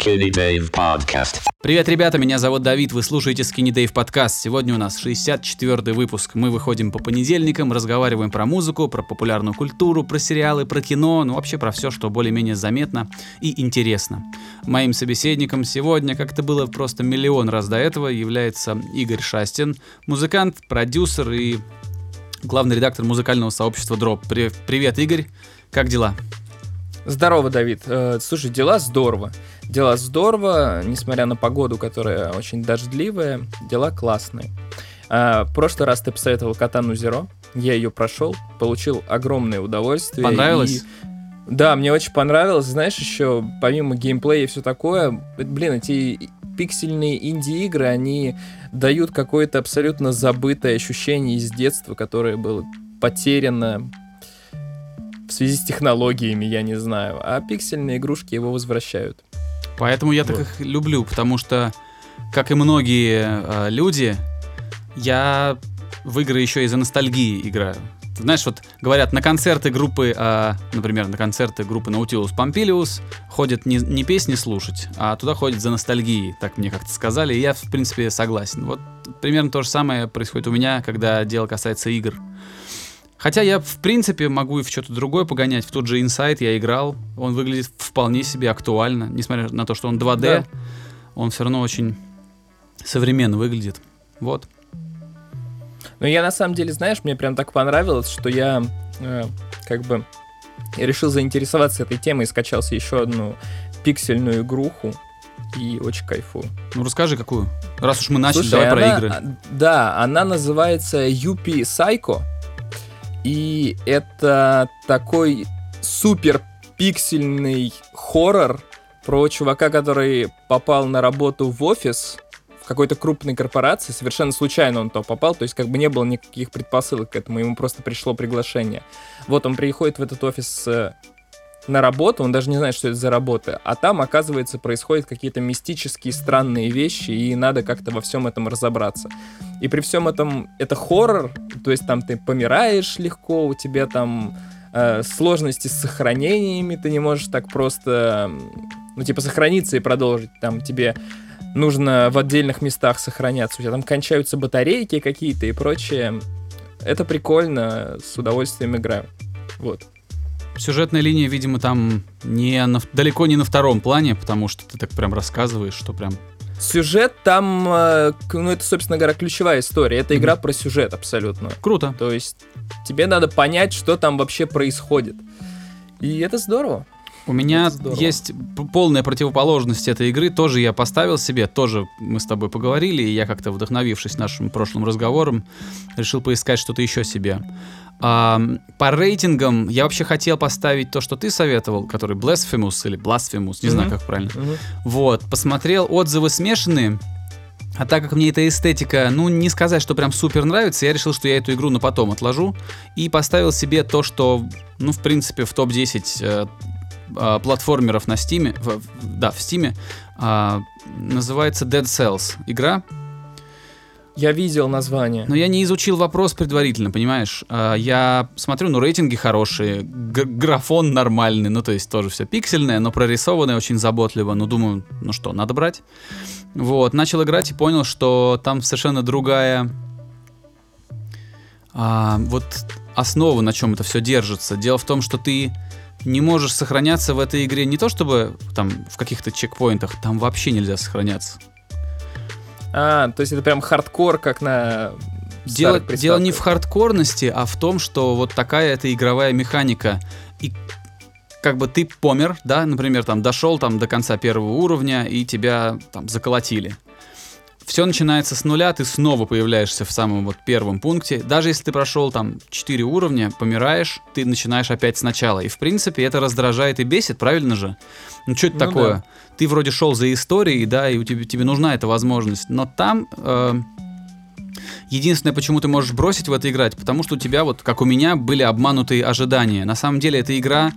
Skinny Dave Podcast. Привет, ребята, меня зовут Давид, вы слушаете Skinny Dave подкаст. Сегодня у нас 64 выпуск. Мы выходим по понедельникам, разговариваем про музыку, про популярную культуру, про сериалы, про кино, ну вообще про все, что более-менее заметно и интересно. Моим собеседником сегодня, как это было просто миллион раз до этого, является Игорь Шастин, музыкант, продюсер и главный редактор музыкального сообщества Drop. При- Привет, Игорь, как дела? Здорово, Давид. Э, Слушай, дела здорово. Дела здорово, несмотря на погоду, которая очень дождливая, дела классные. А, В прошлый раз ты посоветовал Катану Зеро, я ее прошел, получил огромное удовольствие. Понравилось? и- Да, мне очень понравилось. Знаешь, еще помимо геймплея и все такое, э, блин, эти пиксельные инди-игры, они дают какое-то абсолютно забытое ощущение из детства, которое было потеряно в связи с технологиями, я не знаю. А пиксельные игрушки его возвращают. Поэтому я так Вот. их люблю, потому что, как и многие э, люди, я в игры еще из-за ностальгии играю. Ты знаешь, вот говорят, на концерты группы, э, например, на концерты группы Nautilus Pompilius ходят не, не песни слушать, а туда ходят за ностальгией, так мне как-то сказали, и я, в принципе, согласен. Вот примерно то же самое происходит у меня, когда дело касается игр. Хотя я, в принципе, могу и в что-то другое погонять. В тот же Inside я играл. Он выглядит вполне себе актуально. Несмотря на то, что он 2D, Да. он все равно очень современно выглядит. Вот. Но я на самом деле, знаешь, мне прям так понравилось, что я э, как бы решил заинтересоваться этой темой и скачался еще одну пиксельную игруху. И очень кайфую. Ну расскажи, какую. Раз уж мы начали, Слушай, давай про она- игры. а, Да, она называется UP Psycho. И это такой супер пиксельный хоррор про чувака, который попал на работу в офис в какой-то крупной корпорации. Совершенно случайно он то попал, то есть как бы не было никаких предпосылок к этому, ему просто пришло приглашение. Вот он приходит в этот офис на работу, он даже не знает, что это за работа, а там, оказывается, происходят какие-то мистические странные вещи, и надо как-то во всем этом разобраться. И при всем этом это хоррор, то есть там ты помираешь легко, у тебя там э, сложности с сохранениями, ты не можешь так просто, ну типа сохраниться и продолжить, там тебе нужно в отдельных местах сохраняться, у тебя там кончаются батарейки какие-то и прочее. Это прикольно, с удовольствием играю. Вот. Сюжетная линия, видимо, там не на, далеко не на втором плане, потому что ты так прям рассказываешь, что прям... Сюжет там, э, ну это, собственно говоря, ключевая история. Это игра про сюжет абсолютно. Круто. То есть тебе надо понять, что там вообще происходит. И это здорово. У меня есть полная противоположность этой игры. Тоже я поставил себе, тоже мы с тобой поговорили, и я как-то вдохновившись нашим прошлым разговором, решил поискать что-то еще себе. А, по рейтингам я вообще хотел поставить то, что ты советовал, который Blasphemous или Blasphemous, не знаю, как правильно. Вот, посмотрел, отзывы смешанные. А так как мне эта эстетика, ну, не сказать, что прям супер нравится, я решил, что я эту игру на потом отложу. И поставил себе то, что, ну, в принципе, в топ-10 э, а, платформеров на Steam, в- да, в Steam, а, называется Dead Cells игра. Я видел название. Но я не изучил вопрос предварительно, понимаешь? А, Я смотрю, ну, рейтинги хорошие, графон нормальный, ну, то есть тоже все пиксельное, но прорисованное очень заботливо. Ну, думаю, ну что, надо брать. Вот, начал играть и понял, что там совершенно другая а, вот основа, на чем это все держится. Дело в том, что ты не можешь сохраняться в этой игре не то чтобы там в каких-то чекпоинтах, там вообще нельзя сохраняться. А, то есть это прям хардкор, как на Дело, дело не в хардкорности, а в том, что вот такая это игровая механика. И как бы ты помер, да, например, там дошел там до конца первого уровня и тебя там заколотили. Все начинается с нуля, ты снова появляешься в самом вот первом пункте. Даже если ты прошел там 4 уровня, помираешь, ты начинаешь опять сначала. И в принципе это раздражает и бесит, правильно же? Ну что это Ну такое? да. Ты вроде шел за историей, да, и у тебя, тебе нужна эта возможность. Но там э, Единственное, почему ты можешь бросить в это играть, потому что у тебя, вот как у меня, были обманутые ожидания. На самом деле, эта игра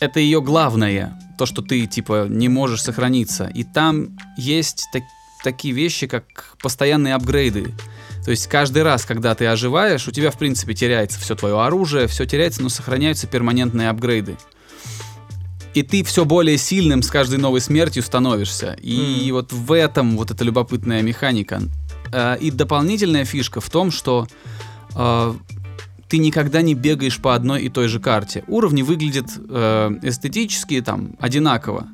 это ее главное, то, что ты, типа, не можешь сохраниться. И там есть так- такие вещи, как постоянные апгрейды. То есть каждый раз, когда ты оживаешь, у тебя, в принципе, теряется все твое оружие, все теряется, но сохраняются перманентные апгрейды. И ты все более сильным с каждой новой смертью становишься. И Мгм. вот в этом вот эта любопытная механика. Э, И дополнительная фишка в том, что э, ты никогда не бегаешь по одной и той же карте. Уровни выглядят э, эстетически там одинаково.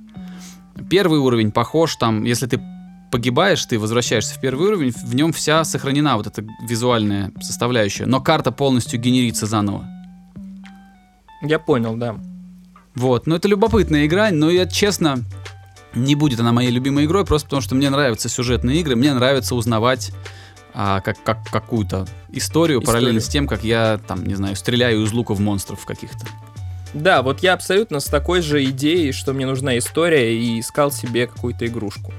Первый уровень похож, там, если ты погибаешь, ты возвращаешься в первый уровень, в нем вся сохранена вот эта визуальная составляющая, но карта полностью генерится заново. Я понял, да. Вот, но это любопытная игра, но я честно, не будет она моей любимой игрой, просто потому что мне нравятся сюжетные игры, мне нравится узнавать а, как, как какую-то историю, параллельно Историю. с тем, как я там, не знаю, стреляю из луков монстров каких-то. Да, вот я абсолютно с такой же идеей, что мне нужна история, и искал себе какую-то игрушку.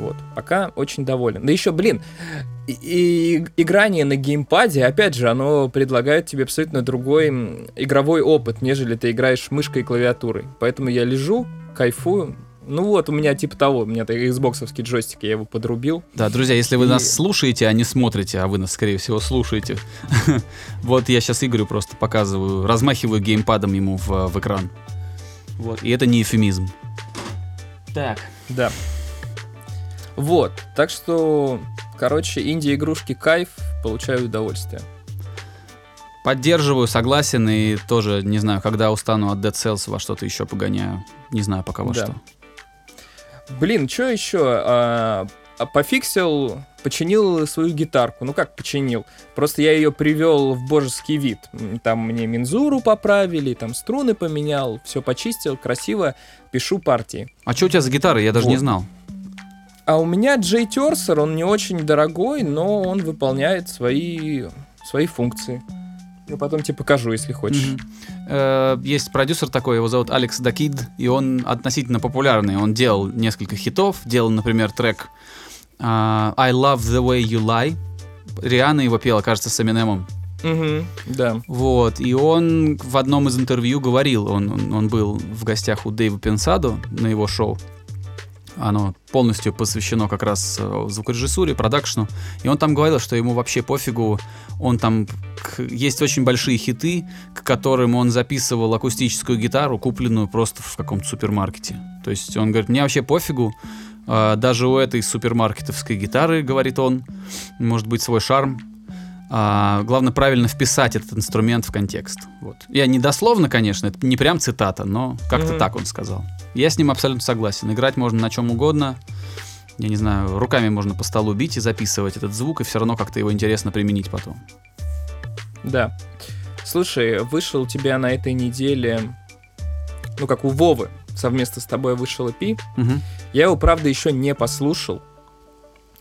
Вот, пока очень доволен. Да еще, блин, и, и играние на геймпаде, опять же, оно предлагает тебе абсолютно другой игровой опыт, нежели ты играешь мышкой и клавиатурой. Поэтому я лежу, кайфую. Ну вот, у меня типа того, у меня xbox джойстик, я его подрубил. Да, друзья, если вы И- нас слушаете, а не смотрите, а вы нас, скорее всего, слушаете, вот я сейчас Игорю просто показываю, размахиваю геймпадом ему в, в экран. Вот, и это не эфемизм. Так. Да. Вот, так что, короче, инди-игрушки кайф, получаю удовольствие. Поддерживаю, согласен, и тоже, не знаю, когда устану от Dead Cells во что-то еще погоняю. Не знаю пока во Да. что. Блин, что еще? А, а пофиксил, починил свою гитарку. Ну как починил? Просто я ее привел в божеский вид. Там мне мензуру поправили, там струны поменял, все почистил, красиво, пишу партии. А что у тебя за гитара? Я даже не Вот. знал. А у меня Джей Терсер, он не очень дорогой, но он выполняет свои, свои функции. Я потом тебе покажу, если хочешь. Э, Есть продюсер такой, его зовут Алекс Дакид, и он относительно популярный. Он делал несколько хитов, делал, например, трек а, I Love the Way You Lie. Риана его пела, кажется, с Эминемом. Мгм, да. Вот, и он в одном из интервью говорил, он, он, он был в гостях у Дэйва Пенсадо на его шоу. Оно полностью посвящено как раз э, звукорежиссуре, продакшну. И он там говорил, что ему вообще пофигу. Он там... Есть очень большие хиты, к которым он записывал акустическую гитару, купленную просто в каком-то супермаркете. То есть он говорит, мне вообще пофигу. э, Даже у этой супермаркетовской гитары, говорит он, может быть свой шарм. А, главное правильно вписать этот инструмент в контекст. Вот. Я не дословно, конечно, это не прям цитата, но как-то Мгм. так он сказал. Я с ним абсолютно согласен. Играть можно на чем угодно. Я не знаю, руками можно по столу бить и записывать этот звук, и все равно как-то его интересно применить потом. Да. Слушай, вышел у тебя на этой неделе, ну как у Вовы, совместно с тобой вышел EP. Мгм. Я его, правда, еще не послушал.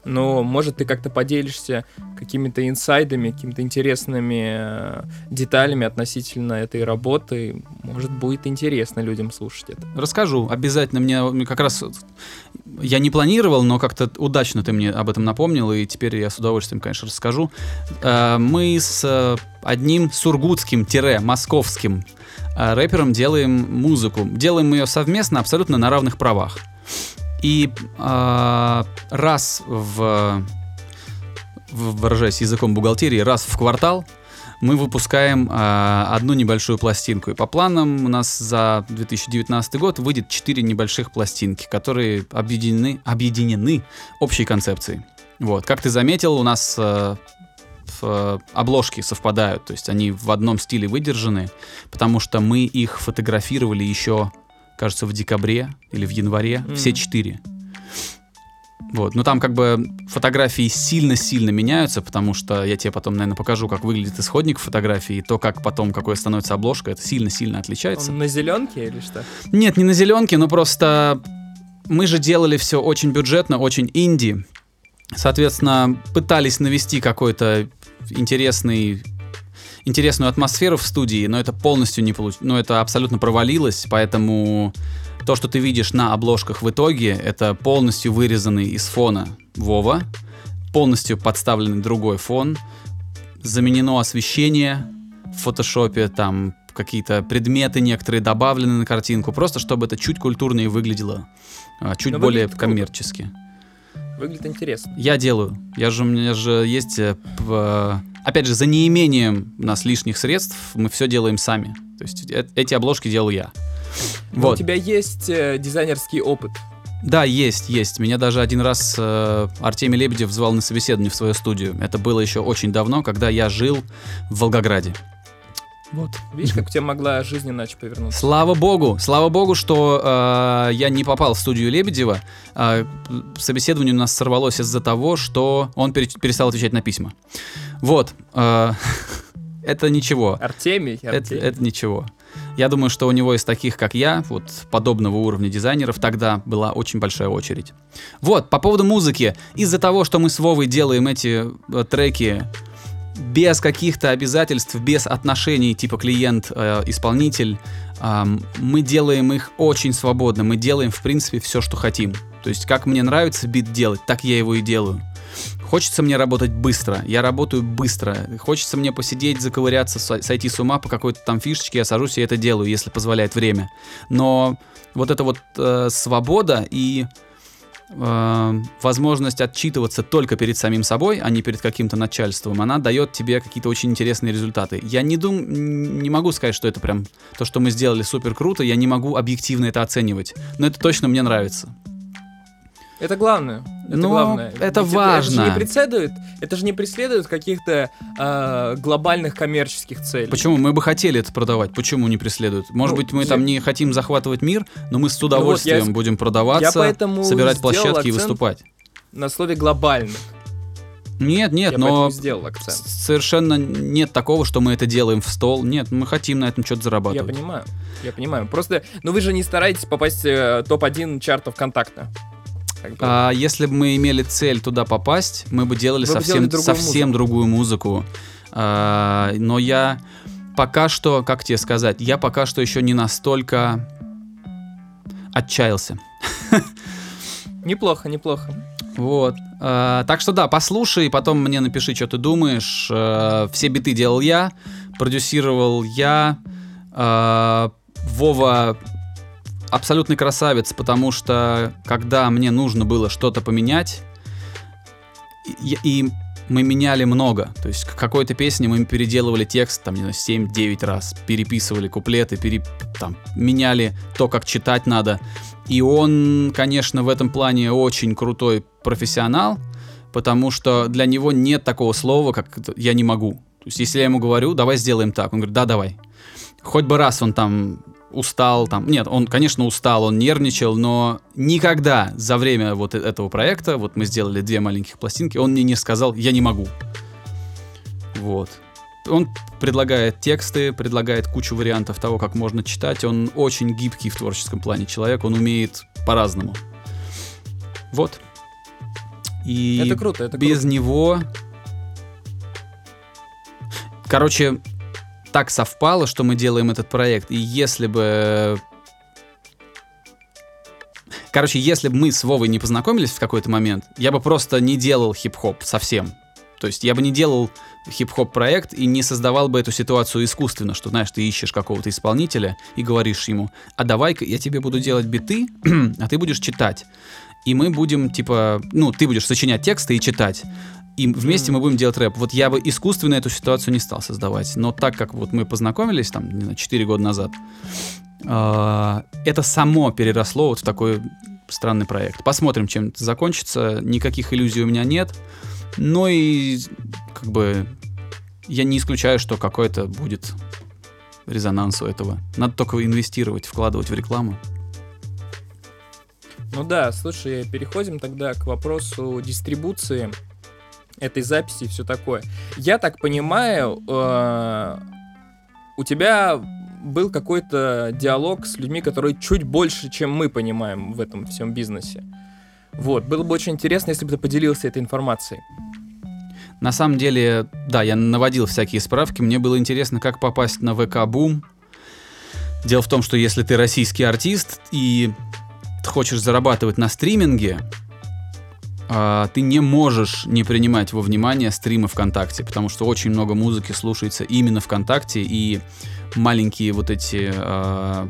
Но, может, ты как-то поделишься какими-то инсайдами, какими-то интересными э, деталями относительно этой работы. Может, будет интересно людям слушать это. Расскажу, обязательно мне как раз я не планировал, но как-то удачно ты мне об этом напомнил, и теперь я с удовольствием, конечно, расскажу. Э, Мы с э, одним сургутским-московским рэпером делаем музыку. Делаем ее совместно, абсолютно на равных правах. И э, раз в, в- выражаясь языком бухгалтерии, раз в квартал мы выпускаем э, одну небольшую пластинку. И по планам у нас за 2019 год выйдет 4 небольших пластинки, которые объединены, объединены общей концепцией. Вот. Как ты заметил, у нас э, в, э, обложки совпадают, то есть они в одном стиле выдержаны, потому что мы их фотографировали еще, кажется, в декабре или в январе, Мгм. все четыре. Вот, ну там как бы фотографии сильно-сильно меняются, потому что я тебе потом, наверное, покажу, как выглядит исходник фотографии, и то, как потом, какой становится обложка, это сильно-сильно отличается. Он на зеленке или что? Нет, не на зеленке, но просто мы же делали все очень бюджетно, очень инди. Соответственно, пытались навести какой-то интересный интересную атмосферу в студии, но это полностью не получилось, но это абсолютно провалилось, поэтому то, что ты видишь на обложках в итоге, это полностью вырезанный из фона Вова, полностью подставленный другой фон, заменено освещение в фотошопе, там какие-то предметы некоторые добавлены на картинку, просто чтобы это чуть культурнее выглядело, а, чуть Но более выглядит круто. Выглядит интересно. Я делаю. Я же, у меня же есть... э, п- Опять же, за неимением у нас лишних средств мы все делаем сами. То есть э- эти обложки делаю я. Но У Вот. тебя есть э, дизайнерский опыт. Да, есть, есть. Меня даже один раз э, Артемий Лебедев звал на собеседование в свою студию. Это было еще очень давно, когда я жил в Волгограде. Вот. Видишь, как у тебя могла жизнь иначе повернуться? Слава богу, слава богу, что э, я не попал в студию Лебедева. Э, собеседование у нас сорвалось из-за того, что он пере- перестал отвечать на письма. Вот. э, это ничего. Артемий, Это, Артемий. это ничего. Я думаю, что у него из таких, как я, вот подобного уровня дизайнеров, тогда была очень большая очередь. Вот, по поводу музыки. Из-за того, что мы с Вовой делаем эти э, треки без каких-то обязательств, без отношений типа клиент-исполнитель, мы делаем их очень свободно. Мы делаем, в принципе, все, что хотим. То есть, как мне нравится бит делать, так я его и делаю. Хочется мне работать быстро, я работаю быстро. Хочется мне посидеть, заковыряться, со- сойти с ума по какой-то там фишечке, я сажусь и это делаю, если позволяет время. Но вот эта вот э, свобода и э, возможность отчитываться только перед самим собой, а не перед каким-то начальством, она дает тебе какие-то очень интересные результаты. Я не дум, не могу сказать, что это прям то, что мы сделали супер круто, я не могу объективно это оценивать, но это точно мне нравится. Это главное. Это Ну, главное. это Ведь важно. Это же не преследует, это же не преследует каких-то а, глобальных коммерческих целей. Почему? Мы бы хотели это продавать. Почему не преследуют? Может Ну, быть, мы я- там не хотим захватывать мир, но мы с удовольствием я- будем продаваться, я собирать площадки и выступать. На слове глобальных. Нет, нет, я но сделал акцент. совершенно нет такого, что мы это делаем в стол. Нет, мы хотим на этом что-то Я зарабатывать. понимаю, я понимаю. Просто, ну вы же не стараетесь попасть в топ-1 чартов ВКонтакта. Как бы. А если бы мы имели цель туда попасть, мы бы делали Вы бы совсем, делали другую совсем другую музыку. А, но я пока что, как тебе сказать, я пока что еще не настолько отчаялся. Неплохо, неплохо. Вот. А, так что да, послушай, потом мне напиши, что ты думаешь. А, все биты делал я, продюсировал я. А, Вова абсолютный красавец, потому что когда мне нужно было что-то поменять, и, и мы меняли много. То есть к какой-то песне мы переделывали текст, там, не знаю, 7-9 раз, переписывали куплеты, пере, там, меняли то, как читать надо. И он, конечно, в этом плане очень крутой профессионал, потому что для него нет такого слова, как «я не могу». То есть если я ему говорю, давай сделаем так, он говорит, да, давай. Хоть бы раз он там устал, там, нет, он, конечно, устал, он нервничал, но никогда за время вот э- этого проекта, вот мы сделали две маленьких пластинки, он мне не сказал, я не могу. Вот. Он предлагает тексты, предлагает кучу вариантов того, как можно читать. Он очень гибкий в творческом плане человек, он умеет по-разному. Вот. И Это круто, это без круто. него... Короче, так совпало, что мы делаем этот проект. И если бы... Короче, если бы мы с Вовой не познакомились в какой-то момент, я бы просто не делал хип-хоп совсем. То есть я бы не делал хип-хоп проект и не создавал бы эту ситуацию искусственно, что, знаешь, ты ищешь какого-то исполнителя и говоришь ему, а давай-ка я тебе буду делать биты, а ты будешь читать. И мы будем, типа, ну, ты будешь сочинять тексты и читать. И вместе мы будем делать рэп. Вот я бы искусственно эту ситуацию не стал создавать. Но так как вот мы познакомились, там, не знаю, 4 года назад, а, это само переросло вот в такой странный проект. Посмотрим, чем это закончится. Никаких иллюзий у меня нет. Но и как бы я не исключаю, что какой-то будет резонанс у этого. Надо только инвестировать, вкладывать в рекламу. Ну да, слушай, переходим тогда к вопросу дистрибуции этой записи и все такое. Я так понимаю, э, у тебя был какой-то диалог с людьми, которые чуть больше, чем мы понимаем в этом всем бизнесе. Вот, было бы очень интересно, если бы ты поделился этой информацией. На самом деле, да, я наводил всякие справки. Мне было интересно, как попасть на ВК Бум. Дело в том, что если ты российский артист и хочешь зарабатывать на стриминге, ты не можешь не принимать во внимание стримы ВКонтакте, потому что очень много музыки слушается именно ВКонтакте, и маленькие вот эти а,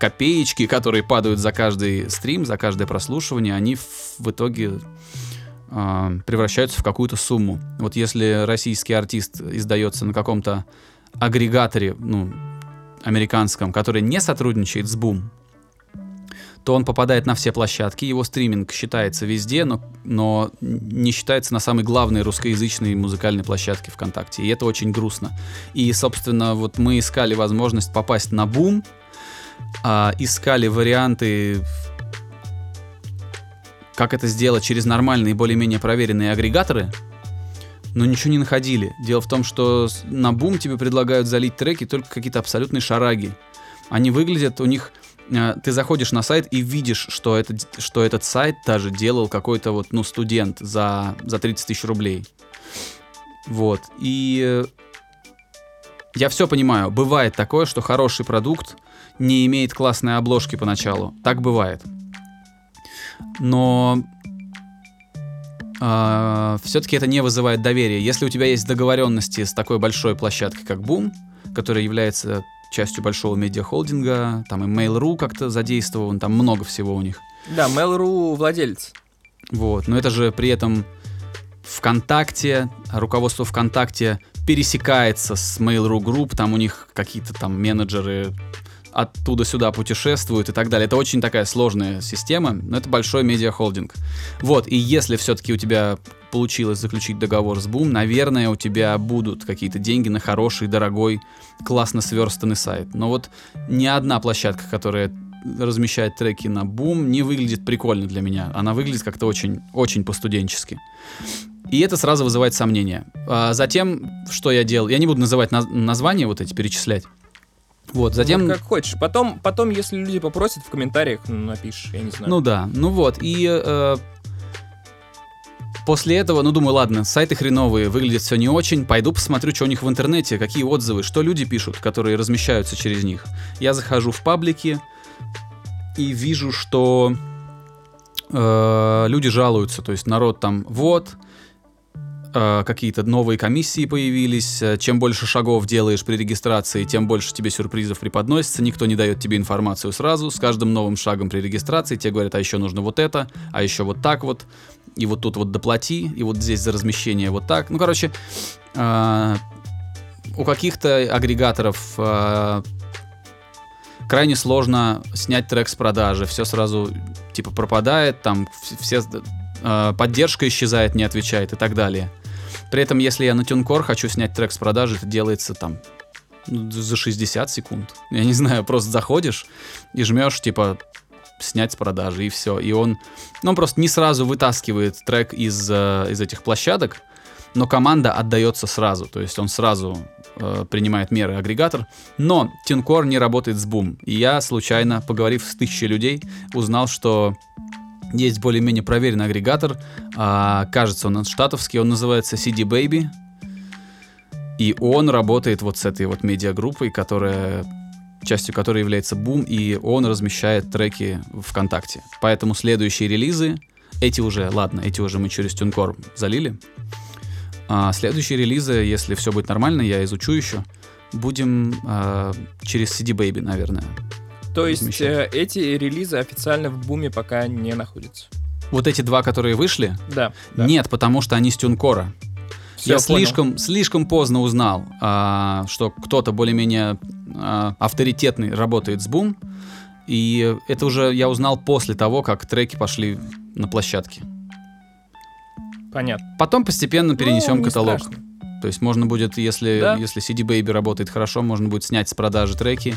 копеечки, которые падают за каждый стрим, за каждое прослушивание, они в, итоге а, превращаются в какую-то сумму. Вот если российский артист издается на каком-то агрегаторе, ну, американском, который не сотрудничает с Boom, то он попадает на все площадки, его стриминг считается везде, но, но не считается на самой главной русскоязычной музыкальной площадке ВКонтакте. И это очень грустно. И, собственно, вот мы искали возможность попасть на Boom, а, искали варианты как это сделать через нормальные, более-менее проверенные агрегаторы, но ничего не находили. Дело в том, что на бум тебе предлагают залить треки только какие-то абсолютные шараги. Они выглядят, у них... Э, ты заходишь на сайт и видишь, что, это, что этот сайт даже делал какой-то вот, ну, студент за, за 30 тысяч рублей. Вот. И э, я все понимаю. Бывает такое, что хороший продукт не имеет классной обложки поначалу. Так бывает. Но а, все-таки это не вызывает доверия. Если у тебя есть договоренности с такой большой площадкой, как Boom, которая является частью большого медиахолдинга, там и Mail.ru как-то задействован, там много всего у них. Да, Mail.ru владелец. Вот, но это же при этом ВКонтакте, руководство ВКонтакте пересекается с Mail.ru Group, там у них какие-то там менеджеры оттуда сюда путешествуют и так далее. Это очень такая сложная система, но это большой медиахолдинг. Вот, и если все-таки у тебя получилось заключить договор с Boom, наверное, у тебя будут какие-то деньги на хороший, дорогой, классно сверстанный сайт. Но вот ни одна площадка, которая размещает треки на Boom, не выглядит прикольно для меня. Она выглядит как-то очень, очень по-студенчески. И это сразу вызывает сомнения. А затем, что я делал? Я не буду называть на- названия вот эти, перечислять. Вот, затем... Ну, как хочешь. Потом, потом, если люди попросят в комментариях, ну, напишешь, я не знаю. Ну да, ну вот, и... Э, После этого, ну думаю, ладно, сайты хреновые, выглядит все не очень, пойду посмотрю, что у них в интернете, какие отзывы, что люди пишут, которые размещаются через них. Я захожу в паблики и вижу, что э, люди жалуются, то есть народ там, вот, э, какие-то новые комиссии появились. Э, чем больше шагов делаешь при регистрации, тем больше тебе сюрпризов преподносится. Никто не дает тебе информацию сразу. С каждым новым шагом при регистрации тебе говорят, а еще нужно вот это, а еще вот так вот. И вот тут вот доплати, и вот здесь за размещение вот так. Ну, короче, э, у каких-то агрегаторов э, крайне сложно снять трек с продажи. Все сразу типа пропадает, там все э, поддержка исчезает, не отвечает и так далее. При этом, если я на TuneCore хочу снять трек с продажи, это делается там ну, за 60 секунд. Я не знаю, просто заходишь и жмешь, типа, снять с продажи, и все. И он, ну, он просто не сразу вытаскивает трек из, э, из этих площадок, но команда отдается сразу, то есть он сразу э, принимает меры агрегатор. Но TuneCore не работает с Boom. И я случайно, поговорив с тысячей людей, узнал, что есть более-менее проверенный агрегатор. А, кажется, он штатовский, он называется CD Baby. И он работает вот с этой вот медиагруппой, которая частью которой является Boom, и он размещает треки ВКонтакте. Поэтому следующие релизы, эти уже, ладно, эти уже мы через TuneCore залили. А следующие релизы, если все будет нормально, я изучу еще, будем а, через CD Baby, наверное, то есть э, эти релизы официально в буме пока не находятся. Вот эти два, которые вышли? Да. да. Нет, потому что они с тюнкора. Все, Я слишком, слишком поздно узнал, а, что кто-то более-менее а, авторитетный работает с Boom. И это уже я узнал после того, как треки пошли на площадке. Понятно. Потом постепенно перенесем ну, каталог. Страшно. То есть можно будет, если, да? если CD Baby работает хорошо, можно будет снять с продажи треки,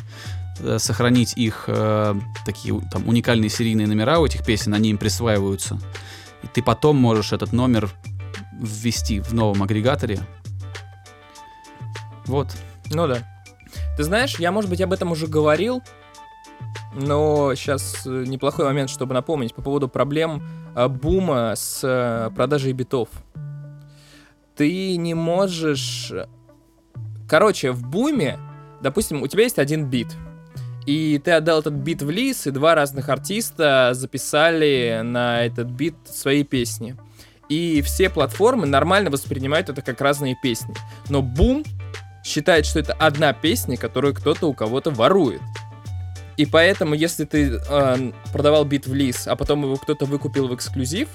э, сохранить их э, такие там уникальные серийные номера у этих песен, они им присваиваются. И ты потом можешь этот номер ввести в новом агрегаторе. Вот. Ну да. Ты знаешь, я, может быть, об этом уже говорил, но сейчас э, неплохой момент, чтобы напомнить по поводу проблем э, бума с продажей битов ты не можешь... Короче, в буме, допустим, у тебя есть один бит, и ты отдал этот бит в лис, и два разных артиста записали на этот бит свои песни. И все платформы нормально воспринимают это как разные песни. Но бум считает, что это одна песня, которую кто-то у кого-то ворует. И поэтому, если ты э, продавал бит в лис, а потом его кто-то выкупил в эксклюзив,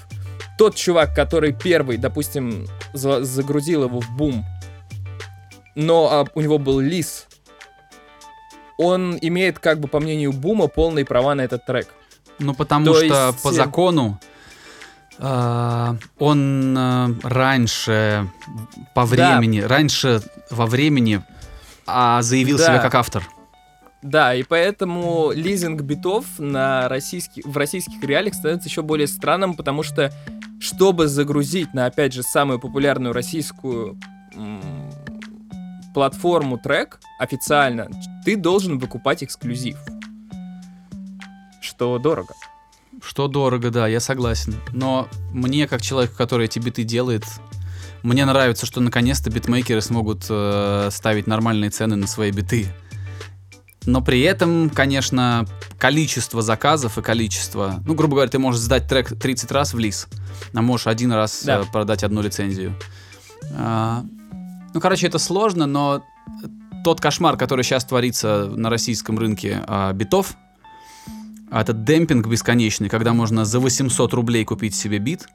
тот чувак, который первый, допустим, за загрузил его в бум, но а, у него был лис, он имеет, как бы, по мнению Бума, полные права на этот трек. Ну, потому То что есть, по э, закону а, он а, раньше по времени, раньше во времени а, заявил Да. себя как автор. Да, и поэтому лизинг битов на российских, в российских реалиях становится еще более странным, потому что, чтобы загрузить на, опять же, самую популярную российскую платформу трек официально, ты должен выкупать эксклюзив. Что дорого. Что дорого, да, я согласен. Но мне, как человеку, который эти биты делает, мне нравится, что наконец-то битмейкеры смогут э, ставить нормальные цены на свои биты. Но при этом, конечно, количество заказов и количество... Ну, грубо говоря, ты можешь сдать трек 30 раз в лис, а можешь один раз Да. э, продать одну лицензию. А, ну, короче, это сложно, но тот кошмар, который сейчас творится на российском рынке а, битов, этот демпинг бесконечный, когда можно за 800 рублей купить себе бит.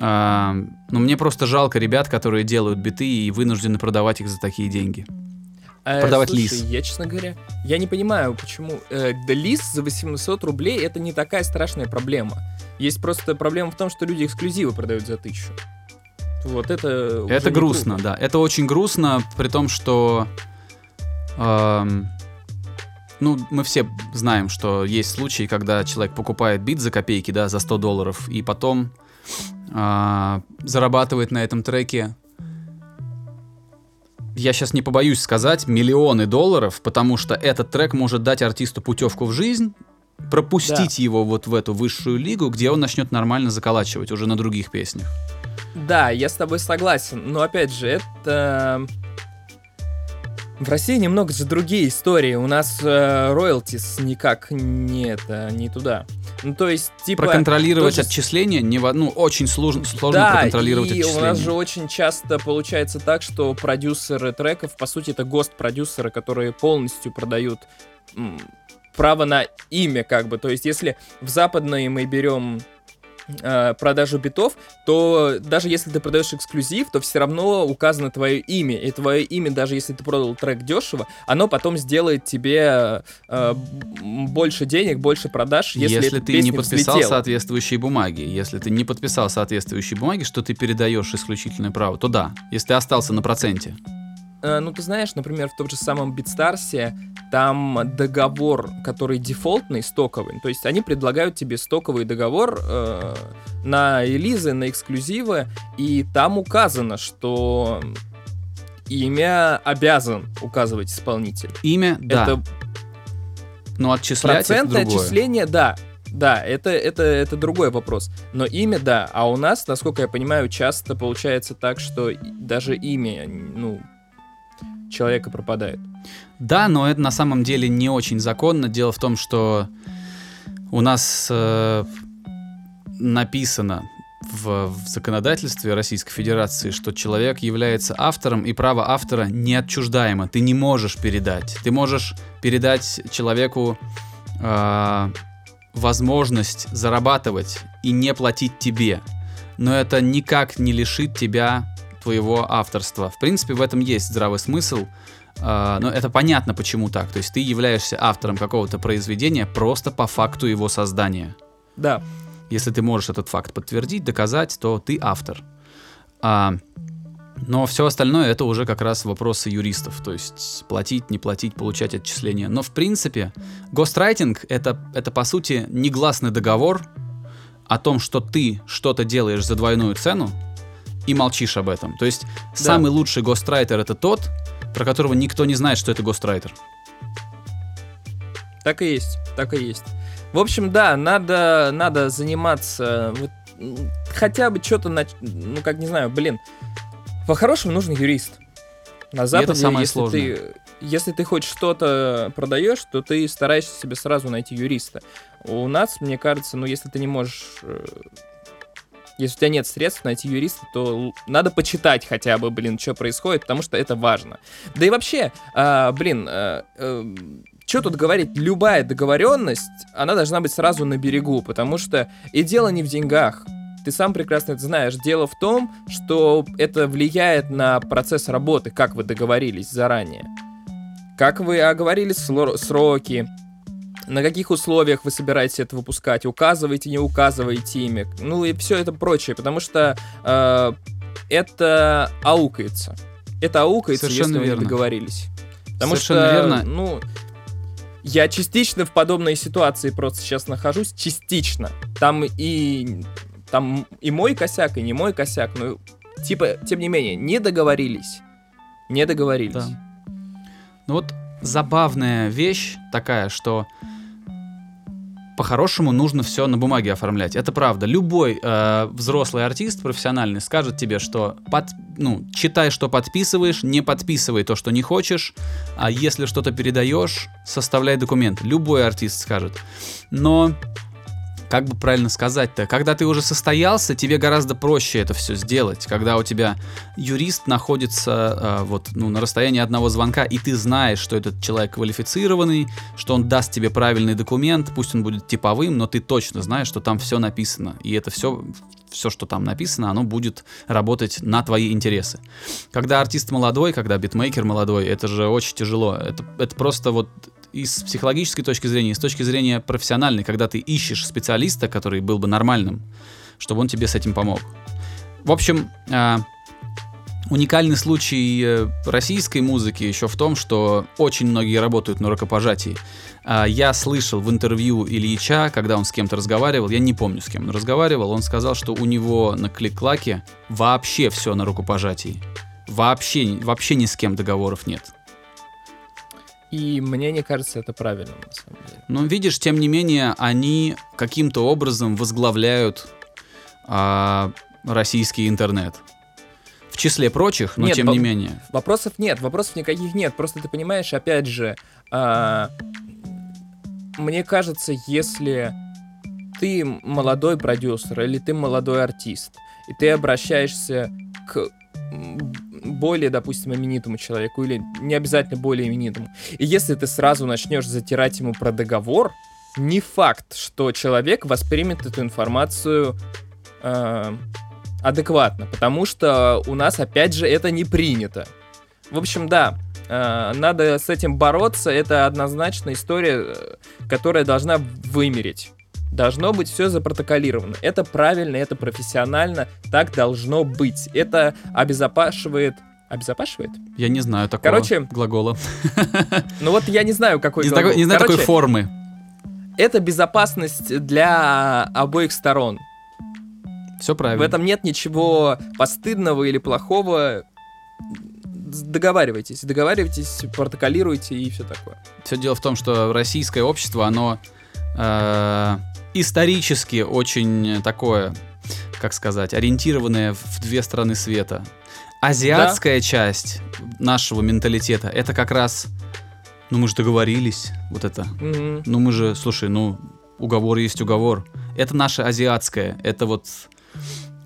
а, ну, мне просто жалко ребят, которые делают биты и вынуждены продавать их за такие деньги. Э, Продавать слушай, лис. Я, честно говоря, я не понимаю, почему... Э, да лис за 800 рублей это не такая страшная проблема. Есть просто проблема в том, что люди эксклюзивы продают за 1000. Вот это... это грустно, круто. да. Это очень грустно, при том, что... эм, ну, мы все знаем, что есть случаи, когда человек покупает бит за копейки, да, за 100 долларов, и потом а, зарабатывает на этом треке я сейчас не побоюсь сказать, миллионы долларов, потому что этот трек может дать артисту путевку в жизнь, пропустить его вот в эту высшую лигу, где он начнет нормально заколачивать уже на других песнях. Да, я с тобой согласен, но опять же, это... В России немного же другие истории. У нас роялтис никак не это, не туда. Ну, то есть, типа... Проконтролировать же отчисления, не ну, очень сложно, сложно да, проконтролировать и отчисления. у нас же очень часто получается так, что продюсеры треков, по сути, это гост-продюсеры, которые полностью продают право на имя, как бы. То есть, если в западной мы берем э, продажу битов, то даже если ты продаешь эксклюзив, то все равно указано твое имя. И твое имя, даже если ты продал трек дешево, оно потом сделает тебе э, больше денег, больше продаж, если, Если, ты не подписал взлетела. соответствующие бумаги, если ты не подписал соответствующие бумаги, что ты передаешь исключительное право, то да. Если остался на проценте. Э, Ну, ты знаешь, например, в том же самом Битстарсе там договор, который дефолтный, стоковый. То есть они предлагают тебе стоковый договор э, на релизы, на эксклюзивы, и там указано, что имя обязан указывать исполнитель. Имя, да. Это Но отчислять это процентное другое. отчисление, да. Да, это, это, это другой вопрос. Но имя, да. А у нас, насколько я понимаю, часто получается так, что даже имя, ну, человека пропадает. Да, но это на самом деле не очень законно. Дело в том, что у нас э, написано в, в законодательстве Российской Федерации, что человек является автором, и право автора неотчуждаемо. Ты не можешь передать. Ты можешь передать человеку э, возможность зарабатывать и не платить тебе. Но это никак не лишит тебя твоего авторства. В принципе, в этом есть здравый смысл. А, но это понятно, почему так. То есть ты являешься автором какого-то произведения просто по факту его создания. Да, Если ты можешь этот факт подтвердить, доказать, то ты автор. А, но все остальное это уже как раз вопросы юристов. То есть платить, не платить, получать отчисления. Но в принципе, гострайтинг это, это по сути негласный договор о том, что ты что-то делаешь за двойную цену и молчишь об этом. То есть самый лучший гострайтер это тот, про которого никто не знает, что это гострайтер. Так и есть, так и есть. В общем, да, надо, надо заниматься вот, хотя бы что-то, нач- ну как не знаю, блин, по-хорошему нужен юрист. На Западе, самое если сложное. ты, если ты хоть что-то продаешь, то ты стараешься себе сразу найти юриста. У нас, мне кажется, ну если ты не можешь, э, если у тебя нет средств найти юриста, то надо почитать хотя бы, блин, что происходит, потому что это важно. Да и вообще, а, блин, что тут говорить, любая договоренность, она должна быть сразу на берегу, потому что и дело не в деньгах. Ты сам прекрасно это знаешь. Дело в том, что это влияет на процесс работы, как вы договорились заранее. как вы оговорили сроки, на каких условиях вы собираетесь это выпускать, указываете, не указываете ими, ну и все это прочее, потому что э, это аукается. Это аукается, Совершенно если вы верно. не договорились. Потому Совершенно что, верно. ну, я частично в подобной ситуации просто сейчас нахожусь, частично. Там и там и мой косяк, и не мой косяк, но типа, тем не менее, не договорились. Не договорились. Да. Ну вот забавная вещь такая, что по-хорошему нужно все на бумаге оформлять. Это правда. Любой э, взрослый артист профессиональный скажет тебе, что под, ну, читай, что подписываешь, не подписывай то, что не хочешь, а если что-то передаешь, составляй документ. Любой артист скажет. Но как бы правильно сказать-то, когда ты уже состоялся, тебе гораздо проще это все сделать, когда у тебя юрист находится э, вот ну, на расстоянии одного звонка, и ты знаешь, что этот человек квалифицированный, что он даст тебе правильный документ, пусть он будет типовым, но ты точно знаешь, что там все написано, и это все все, что там написано, оно будет работать на твои интересы. Когда артист молодой, когда битмейкер молодой, это же очень тяжело. Это, это просто вот и с психологической точки зрения, и с точки зрения профессиональной, когда ты ищешь специалиста, который был бы нормальным, чтобы он тебе с этим помог. В общем, э, уникальный случай э, российской музыки еще в том, что очень многие работают на рукопожатии. А, Я слышал в интервью Ильича, когда он с кем-то разговаривал, я не помню, с кем он разговаривал, он сказал, что у него на клик-клаке вообще все на рукопожатии. Вообще, вообще ни с кем договоров нет. И мне не кажется это правильным, на самом деле. Но видишь, тем не менее, они каким-то образом возглавляют а, российский интернет. В числе прочих, но Нет, тем не менее. Вопросов нет, вопросов никаких нет. Просто ты понимаешь, опять же, а, мне кажется, если ты молодой продюсер или ты молодой артист, и ты обращаешься к более, допустим, именитому человеку, или не обязательно более именитому, и если ты сразу начнешь затирать ему про договор, не факт, что человек воспримет эту информацию э, адекватно, потому что у нас, опять же, это не принято. В общем, да, э, надо с этим бороться, это однозначно история, э, которая должна вымереть. Должно быть все запротоколировано. Это правильно, это профессионально, так должно быть. Это обезопашивает... Обезопашивает? Я не знаю такого Короче, глагола. Ну вот я не знаю, какой Не, глагол. такой- не знаю такой Короче, формы. это безопасность для обоих сторон. Все правильно. В этом нет ничего постыдного или плохого. Договаривайтесь, договаривайтесь, протоколируйте и все такое. Все дело в том, что российское общество, оно э, исторически очень такое, как сказать, ориентированное в две стороны света. Азиатская часть нашего менталитета, это как раз, ну мы же договорились, вот это. Мгм. Ну мы же, слушай, ну уговор есть уговор. Это наше азиатское, это вот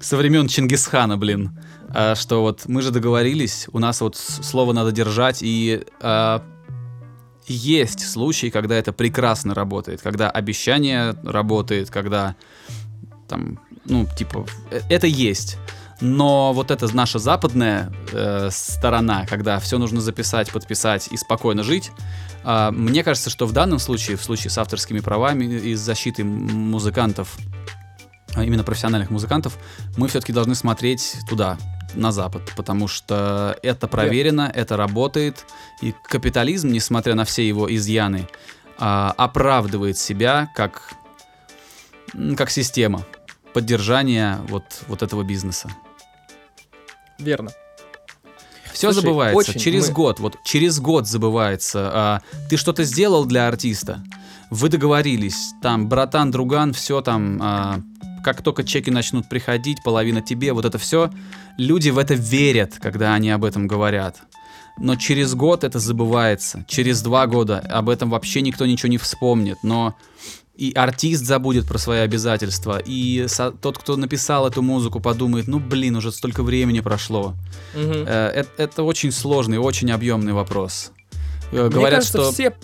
со времен Чингисхана, блин. А, что вот мы же договорились, у нас вот слово надо держать, и а, есть случаи, когда это прекрасно работает, когда обещание работает, когда там, ну, типа, э, это есть. Но вот эта наша западная э, сторона, когда все нужно записать, подписать и спокойно жить, а, мне кажется, что в данном случае, в случае с авторскими правами и с защитой музыкантов, а именно профессиональных музыкантов, мы все-таки должны смотреть туда, на Запад, потому что это проверено, это работает, и капитализм, несмотря на все его изъяны, а, оправдывает себя как, как система поддержания вот, вот этого бизнеса. Верно. Все Слушай, забывается. очень через мы- год, вот через год забывается. А, ты что-то сделал для артиста, вы договорились, там, братан, друган, все там, а, как только чеки начнут приходить, половина тебе, вот это все, люди в это верят, когда они об этом говорят. Но через год это забывается, через два года об этом вообще никто ничего не вспомнит, но и артист забудет про свои обязательства, и со- тот, кто написал эту музыку, подумает, ну блин, уже столько времени прошло. Мгм. Э, Это, это очень сложный, очень объемный вопрос. Э, Мне Говорят, кажется, что... все...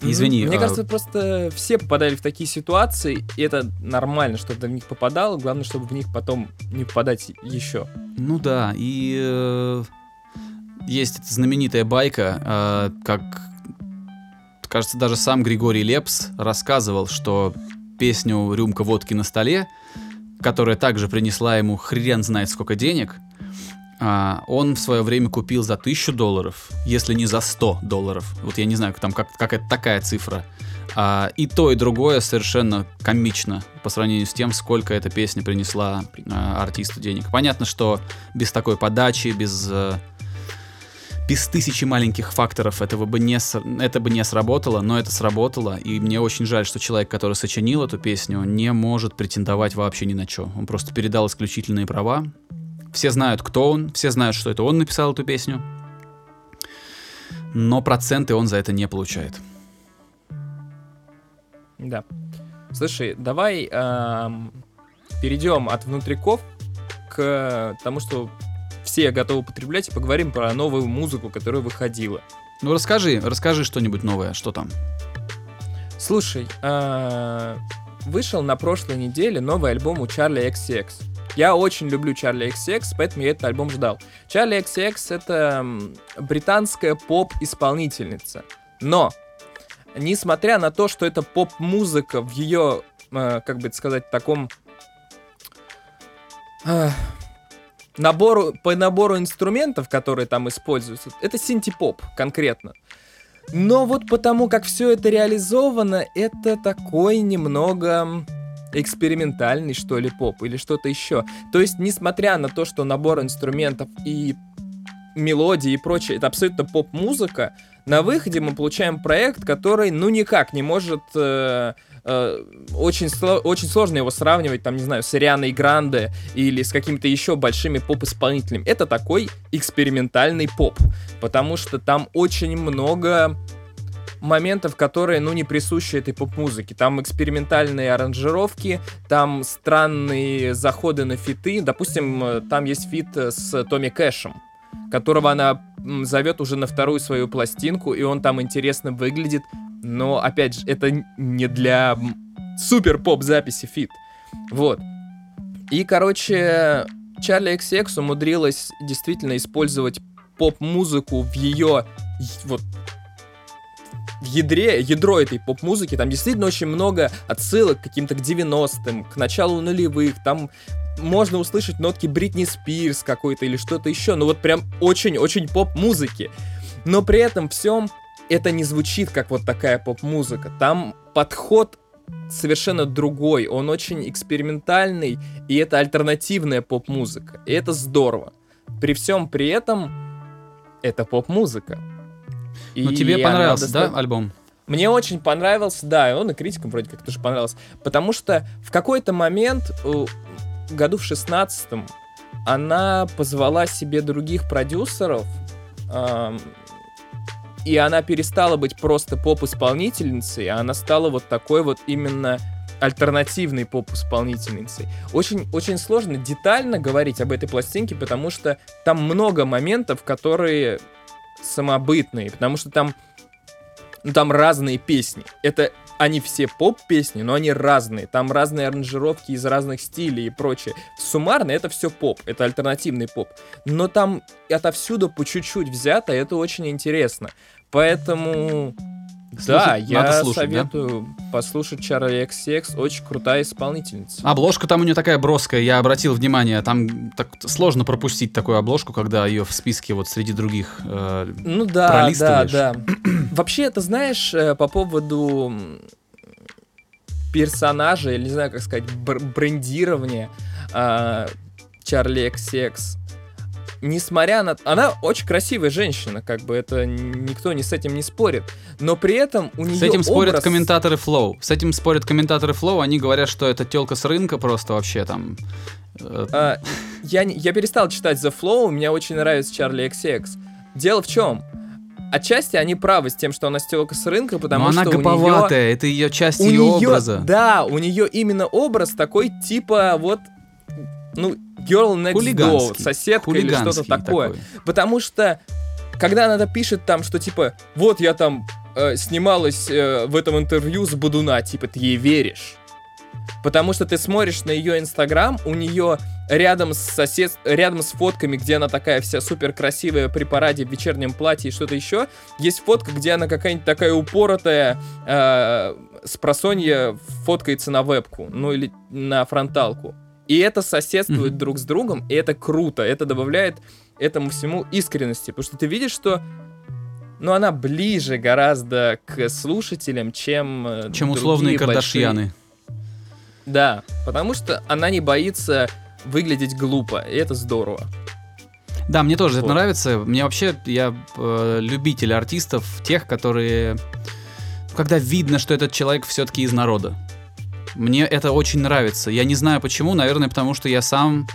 Извини, Мне а- кажется, просто все попадали в такие ситуации, и это нормально, что ты в них попадал, главное, чтобы в них потом не попадать еще. Ну да, и э, есть эта знаменитая байка, э, как кажется, даже сам Григорий Лепс рассказывал, что песню «Рюмка водки на столе», которая также принесла ему хрен знает сколько денег, а, он в свое время купил за тысячу долларов, если не за 100 долларов. Вот я не знаю, там как, как это такая цифра. А, и то, и другое совершенно комично по сравнению с тем, сколько эта песня принесла а, артисту денег. Понятно, что без такой подачи, без, а, без тысячи маленьких факторов этого бы не, это бы не сработало, но это сработало. И мне очень жаль, что человек, который сочинил эту песню, не может претендовать вообще ни на что. Он просто передал исключительные права. Все знают, кто он, все знают, что это он написал эту песню. Но проценты он за это не получает. Да. Слушай, давай эм, перейдем от внутриков к тому, что все готовы потреблять, и поговорим про новую музыку, которая выходила. Ну расскажи, расскажи что-нибудь новое, что там? Слушай, э, вышел на прошлой неделе новый альбом у Charlie XX. Я очень люблю Charlie XX, поэтому я этот альбом ждал. Charlie XX это британская поп-исполнительница. Но несмотря на то, что это поп-музыка в ее, э, как бы сказать, таком э, набору, по набору инструментов, которые там используются, это синти-поп конкретно. Но вот потому, как все это реализовано, это такой немного экспериментальный, что ли, поп или что-то еще. То есть, несмотря на то, что набор инструментов и мелодии и прочее, это абсолютно поп-музыка, на выходе мы получаем проект, который, ну, никак не может... Э, э, очень, сло- очень сложно его сравнивать, там, не знаю, с Арианой Гранде или с какими-то еще большими поп-исполнителями. Это такой экспериментальный поп, потому что там очень много моментов, которые, ну, не присущи этой поп-музыке. Там экспериментальные аранжировки, там странные заходы на фиты. Допустим, э, там есть фит с Томми Кэшем которого она зовет уже на вторую свою пластинку, и он там интересно выглядит, но, опять же, это не для супер поп записи фит. Вот. И, короче, Charli XCX умудрилась действительно использовать поп-музыку в ее вот в ядре, ядро этой поп-музыки, там действительно очень много отсылок к каким-то к 90-м, к началу нулевых, там можно услышать нотки Бритни Спирс какой-то или что-то еще, ну вот прям очень-очень поп-музыки. Но при этом всем это не звучит как вот такая поп-музыка. Там подход совершенно другой, он очень экспериментальный, и это альтернативная поп-музыка. И это здорово. При всем при этом это поп-музыка. Ну тебе понравился, достаточно... да, альбом? Мне очень понравился, да, и он и критикам вроде как тоже понравился, потому что в какой-то момент э, году в шестнадцатом она позвала себе других продюсеров, эм, и она перестала быть просто поп-исполнительницей, а она стала вот такой вот именно альтернативной поп-исполнительницей. Очень, очень сложно детально говорить об этой пластинке, потому что там много моментов, которые самобытные, потому что там, ну, там разные песни. Это они все поп-песни, но они разные. Там разные аранжировки из разных стилей и прочее. Суммарно это все поп, это альтернативный поп. Но там отовсюду по чуть-чуть взято, это очень интересно. Поэтому... Слушать, да, я слушать, советую да? послушать Чарли XX, очень крутая исполнительница. Обложка там у нее такая броская, я обратил внимание, там так сложно пропустить такую обложку, когда ее в списке вот среди других э, Ну да, да, да. Вообще, это знаешь, э, по поводу персонажа, или не знаю, как сказать, брендирования э, Чарли XX, несмотря на... Она очень красивая женщина, как бы это никто не с этим не спорит. Но при этом у нее С этим образ... спорят комментаторы Flow. С этим спорят комментаторы Flow. Они говорят, что это телка с рынка просто вообще там... Э, а, я, я перестал читать The Flow, мне очень нравится Чарли XX. Дело в чем? Отчасти они правы с тем, что она стелка с рынка, потому Но что она гоповатая, нее... это ее часть ее образа. Да, у нее именно образ такой типа вот, ну, girl next door, соседка или что-то такое. Такой. Потому что, когда она пишет там, что типа, вот я там э, снималась э, в этом интервью с Будуна, типа, ты ей веришь. Потому что ты смотришь на ее инстаграм, у нее рядом с сосед... рядом с фотками, где она такая вся супер красивая при параде в вечернем платье и что-то еще, есть фотка, где она какая-нибудь такая упоротая э, с просонья фоткается на вебку, ну или на фронталку. И это соседствует Мгм. друг с другом, и это круто, это добавляет этому всему искренности, потому что ты видишь, что ну, она ближе гораздо к слушателям, чем... э, Чем условные другие большие- Кардашьяны. Да, потому что она не боится выглядеть глупо, и это здорово. Да, мне тоже это Вот. нравится. Мне вообще, я э, любитель артистов, тех, которые... Когда видно, что этот человек все-таки из народа. Мне это очень нравится. Я не знаю почему, наверное, потому что я сам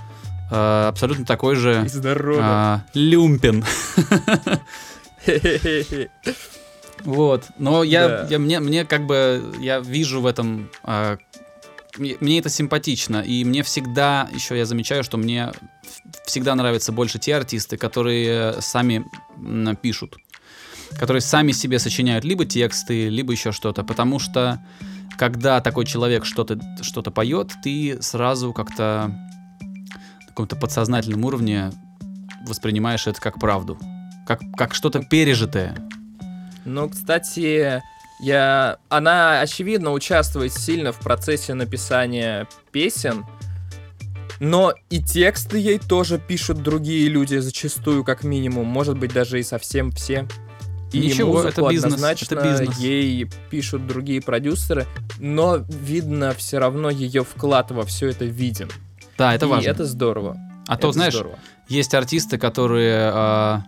э, абсолютно такой же Здорово. а, люмпен. Вот. Но я, Да. я мне, мне как бы я вижу в этом. а, мне, мне это симпатично. И мне всегда, еще я замечаю, что мне всегда нравятся больше те артисты, которые сами пишут. Которые сами себе сочиняют либо тексты, либо еще что-то. Потому что когда такой человек что-то что поет, ты сразу как-то на каком-то подсознательном уровне воспринимаешь это как правду. Как, как что-то пережитое. Ну, кстати, я... Она, очевидно, участвует сильно в процессе написания песен, но и тексты ей тоже пишут другие люди, зачастую, как минимум. Может быть, даже и совсем все. И Ничего, музыку это бизнес, однозначно это бизнес. ей пишут другие продюсеры, но видно все равно ее вклад во все это виден. Да, это И важно. это здорово. а то, Это знаешь, здорово. есть артисты, которые... а,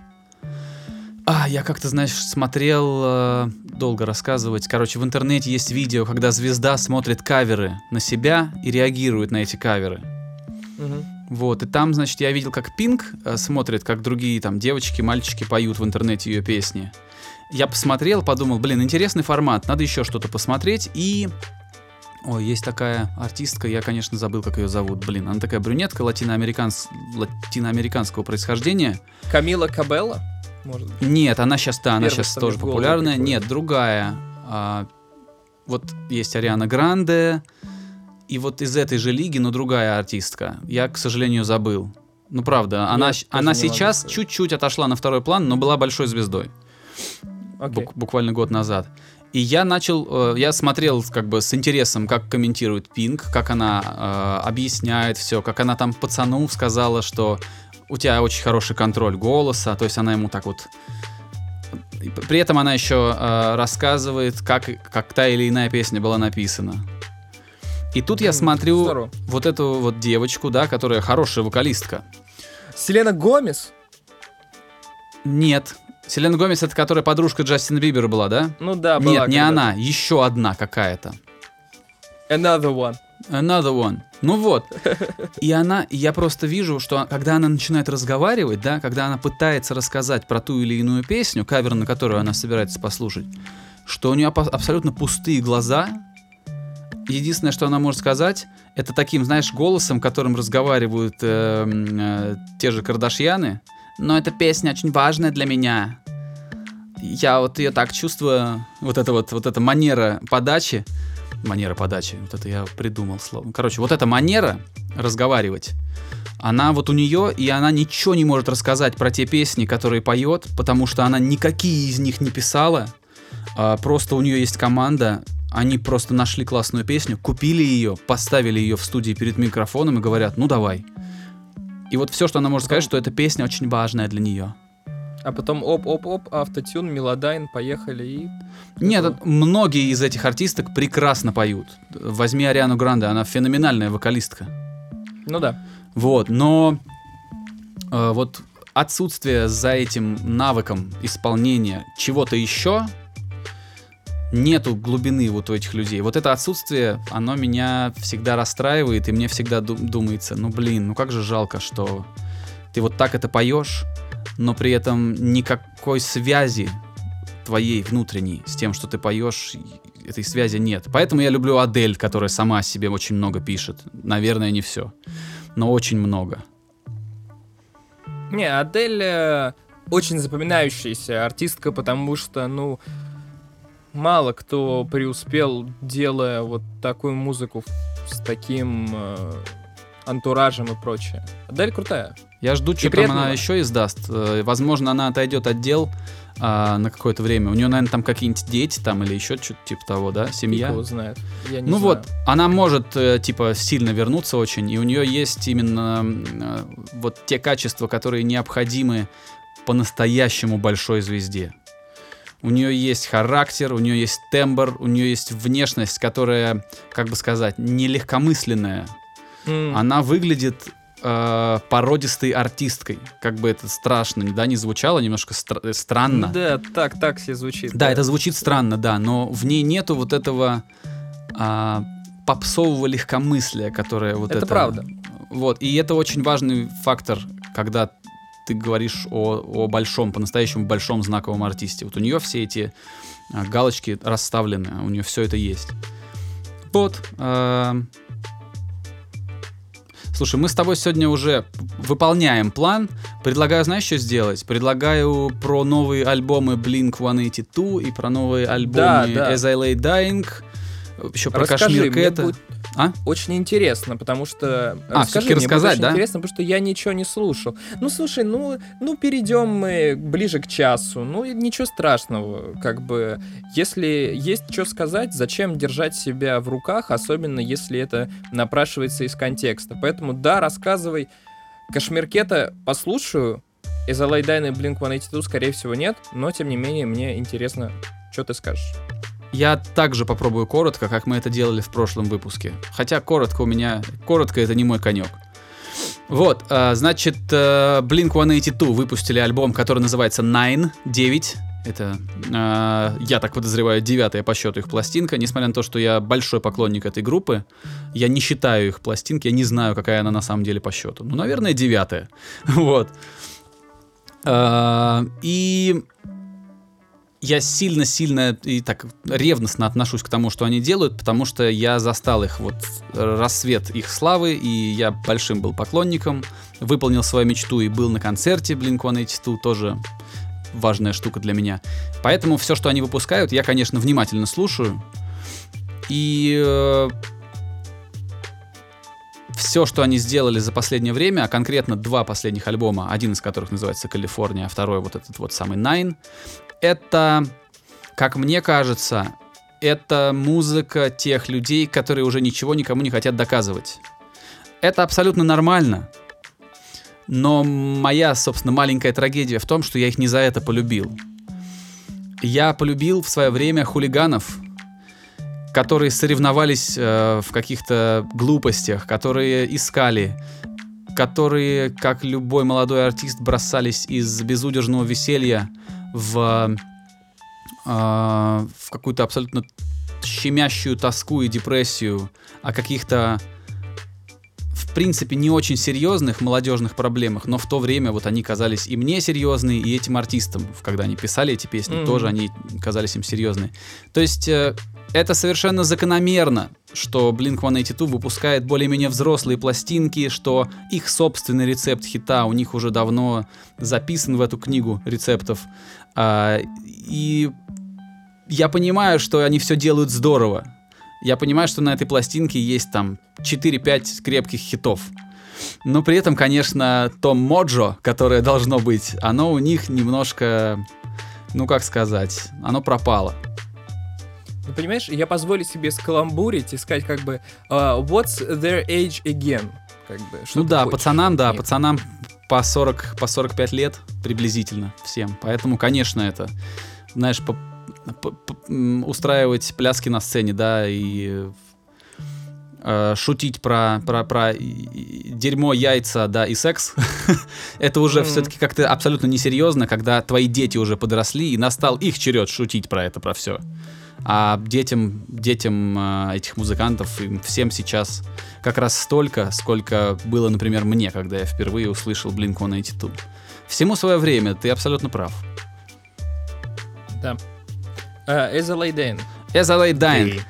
А, я как-то, знаешь, смотрел, а, долго рассказывать. Короче, в интернете есть видео, когда звезда смотрит каверы на себя и реагирует на эти каверы. Мгм. Вот, и там, значит, я видел, как Пинк э, смотрит, как другие там девочки, мальчики поют в интернете ее песни. Я посмотрел, подумал, блин, интересный формат, надо еще что-то посмотреть, и... Ой, есть такая артистка, я, конечно, забыл, как ее зовут, блин, она такая брюнетка латиноамериканс... латиноамериканского происхождения. Камила Кабелла? Может быть. Нет, она сейчас, да, она сейчас тоже популярная. Нет, другая. А, вот есть Ариана Гранде, и вот из этой же лиги, но другая артистка. Я, к сожалению, забыл. Ну, правда, она, она сейчас чуть-чуть отошла на второй план, но была большой звездой. Окей. бук- буквально год назад. И я начал, э, я смотрел как бы с интересом, как комментирует Пинк, как она э, объясняет все, как она там пацану сказала, что у тебя очень хороший контроль голоса, то есть она ему так вот... При этом она еще э, рассказывает, как, как та или иная песня была написана. И тут я смотрю здорово. вот эту вот девочку, да, которая хорошая вокалистка. Селена Гомес? Нет. Селена Гомес, это которая подружка Джастина Бибера была, да? Ну да, была Нет, не она, еще одна какая-то. Another one. Another one. Ну вот. И она, я просто вижу, что когда она начинает разговаривать, да, когда она пытается рассказать про ту или иную песню, кавер, на которую она собирается послушать, что у нее абсолютно пустые глаза. Единственное, что она может сказать, это таким, знаешь, голосом, которым разговаривают э, э, те же Кардашьяны. Но эта песня очень важная для меня. Я вот ее так чувствую, вот эта вот, вот эта манера подачи, манера подачи, вот это я придумал слово. Короче, вот эта манера разговаривать, она вот у нее, и она ничего не может рассказать про те песни, которые поет, потому что она никакие из них не писала. А, просто у нее есть команда, они просто нашли классную песню, купили ее, поставили ее в студии перед микрофоном и говорят, ну давай. И вот все, что она может сказать, что эта песня очень важная для нее. А потом оп-оп-оп, автотюн, Melodyne, поехали и... Нет, многие из этих артисток прекрасно поют. Возьми Ариану Гранде, она феноменальная вокалистка. Ну да. Вот, но э, вот отсутствие за этим навыком исполнения чего-то еще, нету глубины вот у этих людей. Вот это отсутствие, оно меня всегда расстраивает, и мне всегда ду- думается, ну блин, ну как же жалко, что ты вот так это поешь, но при этом никакой связи твоей внутренней с тем, что ты поешь, этой связи нет. Поэтому я люблю Адель, которая сама себе очень много пишет. Наверное, не все, но очень много. Не, Адель э, очень запоминающаяся артистка, потому что, ну, мало кто преуспел, делая вот такую музыку с таким э, антуражем и прочее. Адель крутая. Я жду, что там она еще издаст. Э, Возможно, она отойдет от дел а, на какое-то время. У нее, наверное, там какие-нибудь дети там или еще что-то типа того, да? Семья. его знает. Я не Ну знаю. вот, она может, э, типа, сильно вернуться очень, и у нее есть именно э, вот те качества, которые необходимы по-настоящему большой звезде. У нее есть характер, у нее есть тембр, у нее есть внешность, которая, как бы сказать, нелегкомысленная. М, Она выглядит э, породистой артисткой. Как бы это страшно, да, не звучало, немножко стра- э, странно. Да, так, так все звучит. Да, это звучит странно, да, но в ней нету вот этого а, попсового легкомыслия, которое вот это... Это правда. Вот, и это очень важный фактор, когда ты говоришь о, о большом, по-настоящему большом знаковом артисте. Вот у нее все эти а, галочки расставлены, у нее все это есть. Вот. а, Слушай, мы с тобой сегодня уже выполняем план. Предлагаю, знаешь, что сделать? Предлагаю про новые альбомы Blink-182 и про новые альбомы да. As I Lay Dying. Еще про Расскажи, Кашмир Кэта. будет А? очень интересно, потому что... А, Расскажи, мне рассказать, очень да? интересно, потому что я ничего не слушал. Ну, слушай, ну, ну перейдем мы ближе к часу. Ну, и ничего страшного. Как бы, если есть что сказать, зачем держать себя в руках, особенно если это напрашивается из контекста. Поэтому, да, рассказывай. Кашмиркета послушаю. Из Алайдайна и Blink-182, скорее всего, нет. Но, тем не менее, мне интересно, что ты скажешь. Я также попробую коротко, как мы это делали в прошлом выпуске. Хотя коротко у меня... Коротко это не мой конек. Вот, а, значит, э, Blink-182 выпустили альбом, который называется Nine, 9. Это, э, я так подозреваю, девятая по счету их пластинка. Несмотря на то, что я большой поклонник этой группы, я не считаю их пластинки, я не знаю, какая она на самом деле по счету. Ну, наверное, девятая. Вот. И я сильно-сильно и так ревностно отношусь к тому, что они делают, потому что я застал их вот рассвет их славы, и я большим был поклонником, выполнил свою мечту и был на концерте Blink-182, тоже важная штука для меня. Поэтому все, что они выпускают, я, конечно, внимательно слушаю. И э, все, что они сделали за последнее время, а конкретно два последних альбома, один из которых называется «Калифорния», а второй вот этот вот самый «Nine», это, как мне кажется, это музыка тех людей, которые уже ничего никому не хотят доказывать. Это абсолютно нормально. Но моя, собственно, маленькая трагедия в том, что я их не за это полюбил. Я полюбил в свое время хулиганов, которые соревновались э, в каких-то глупостях, которые искали, которые, как любой молодой артист, бросались из безудержного веселья в, э, в какую-то абсолютно щемящую тоску и депрессию о каких-то в принципе не очень серьезных молодежных проблемах, но в то время вот они казались и мне серьезные, и этим артистам, когда они писали эти песни, Мгм. тоже они казались им серьезные. То есть э, это совершенно закономерно, что Blink-182 выпускает более-менее взрослые пластинки, что их собственный рецепт хита у них уже давно записан в эту книгу рецептов. А, и я понимаю, что они все делают здорово. Я понимаю, что на этой пластинке есть там 4-5 крепких хитов. Но при этом, конечно, то моджо, которое должно быть, оно у них немножко, ну как сказать, оно пропало. Ну, понимаешь, я позволю себе скаламбурить и сказать как бы а, What's their age again? Как бы, что ну да, хочешь? пацанам, да, Нет. пацанам по 40, по 45 лет приблизительно всем. Поэтому, конечно, это, знаешь, по- по- по- устраивать пляски на сцене, да, и э, шутить про, про, про дерьмо, яйца, да, и секс, это уже Мгм. все-таки как-то абсолютно несерьезно, когда твои дети уже подросли, и настал их черед шутить про это, про все. А детям, детям э, этих музыкантов, им всем сейчас как раз столько, сколько было, например, мне, когда я впервые услышал Blink-182. Всему свое время, ты абсолютно прав. Да. А, As a Lay Down. As I Lay Dying,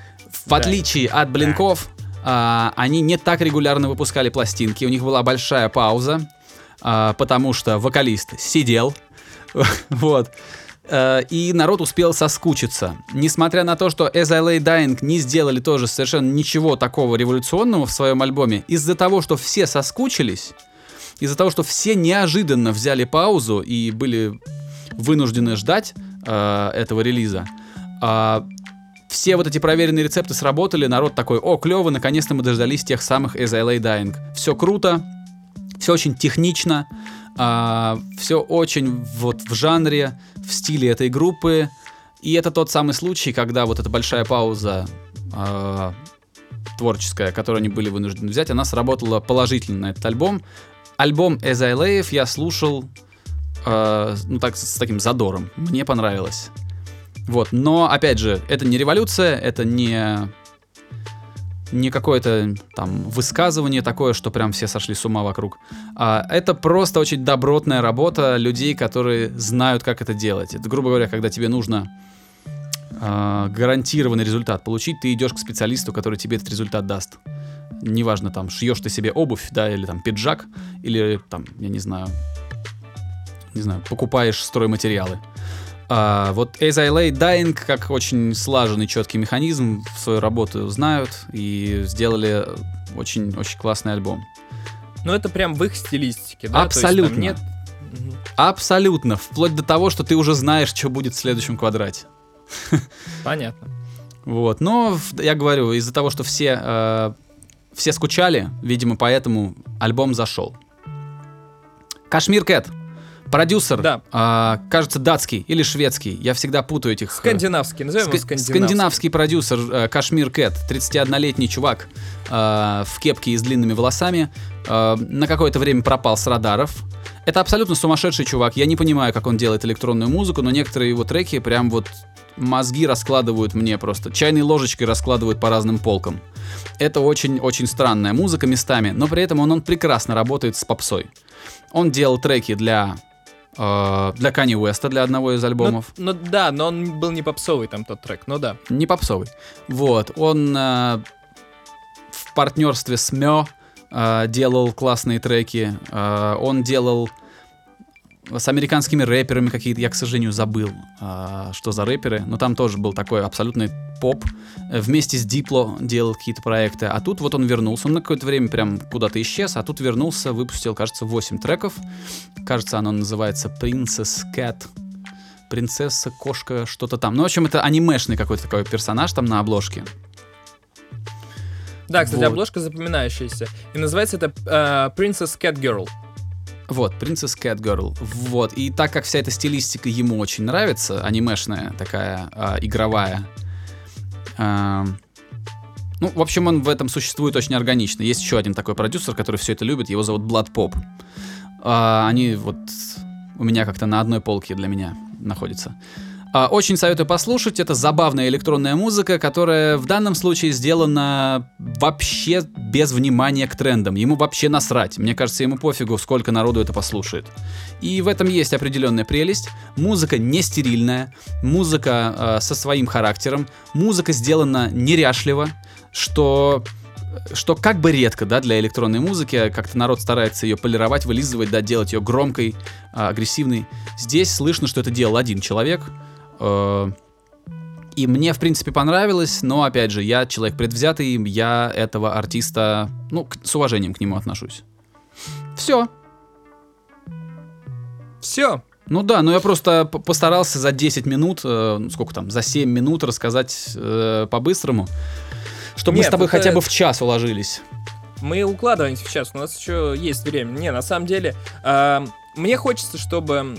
в отличие от Блинков, а, они не так регулярно выпускали пластинки, у них была большая пауза, а, потому что вокалист сидел, вот. Э, и народ успел соскучиться. Несмотря на то, что As I Lay Dying не сделали тоже совершенно ничего такого революционного в своем альбоме, из-за того, что все соскучились, из-за того, что все неожиданно взяли паузу и были вынуждены ждать э, этого релиза, э, все вот эти проверенные рецепты сработали, народ такой, о, клево, наконец-то мы дождались тех самых As I Lay Dying. Все круто, все очень технично, а, все очень вот в жанре, в стиле этой группы. И это тот самый случай, когда вот эта большая пауза а, творческая, которую они были вынуждены взять, она сработала положительно на этот альбом. Альбом As I Lay я слушал э, ну так с таким задором. Мне понравилось. Вот, но опять же, это не революция, это не не какое-то там высказывание такое, что прям все сошли с ума вокруг. А, это просто очень добротная работа людей, которые знают, как это делать. Это, грубо говоря, когда тебе нужно а, гарантированный результат получить, ты идешь к специалисту, который тебе этот результат даст. Неважно, там, шьешь ты себе обувь, да, или там пиджак, или там, я не знаю, не знаю, покупаешь стройматериалы. А, вот As I Lay Dying, как очень слаженный, четкий механизм, в свою работу знают и сделали очень-очень классный альбом. Ну, это прям в их стилистике, да? Абсолютно. нет... Абсолютно. Вплоть до того, что ты уже знаешь, что будет в следующем квадрате. Понятно. Вот. Но я говорю, из-за того, что все, э, все скучали, видимо, поэтому альбом зашел. Кашмир Кэт. Продюсер, да. а, кажется, датский или шведский. Я всегда путаю этих... Э, скандинавский, назовем его скандинавский. Скандинавский продюсер э, Кашмир Кэт, 31-летний чувак э, в кепке и с длинными волосами. Э, на какое-то время пропал с радаров. Это абсолютно сумасшедший чувак. Я не понимаю, как он делает электронную музыку, но некоторые его треки прям вот мозги раскладывают мне просто. Чайной ложечкой раскладывают по разным полкам. Это очень-очень странная музыка местами, но при этом он, он прекрасно работает с попсой. Он делал треки для для Кани Уэста, для одного из альбомов. Ну, ну да, но он был не попсовый там тот трек, ну да. Не попсовый. Вот, он uh, в партнерстве с Мё uh, делал классные треки. он делал с американскими рэперами какие-то, я, к сожалению, забыл, а, что за рэперы, но там тоже был такой абсолютный поп. Вместе с Дипло делал какие-то проекты, а тут вот он вернулся, он на какое-то время прям куда-то исчез, а тут вернулся, выпустил, кажется, 8 треков. Кажется, оно называется Princess Cat. Принцесса, кошка, что-то там. Ну, в общем, это анимешный какой-то такой персонаж там на обложке. Да, кстати, вот. обложка запоминающаяся. И называется это uh, Princess Cat Girl. Вот, Princess Cat Girl. Вот. И так как вся эта стилистика ему очень нравится, анимешная такая, э, игровая, э, ну, в общем, он в этом существует очень органично. Есть еще один такой продюсер, который все это любит, его зовут Blood Pop. Э, они вот у меня как-то на одной полке для меня находятся. А, очень советую послушать. Это забавная электронная музыка, которая в данном случае сделана вообще без внимания к трендам. Ему вообще насрать. Мне кажется, ему пофигу, сколько народу это послушает. И в этом есть определенная прелесть. Музыка не стерильная, музыка э, со своим характером, музыка сделана неряшливо, что что как бы редко, да, для электронной музыки, как-то народ старается ее полировать, вылизывать, да, делать ее громкой, агрессивной. Здесь слышно, что это делал один человек, и мне, в принципе, понравилось, но, опять же, я человек предвзятый, я этого артиста, ну, с уважением к нему отношусь. Все. Все. Ну да, но я просто постарался за 10 минут, э, ну, сколько там, за 7 минут рассказать э, по-быстрому, чтобы Нет, мы с тобой это... хотя бы в час уложились. Мы укладываемся в час, у нас еще есть время. Не, на самом деле, э, мне хочется, чтобы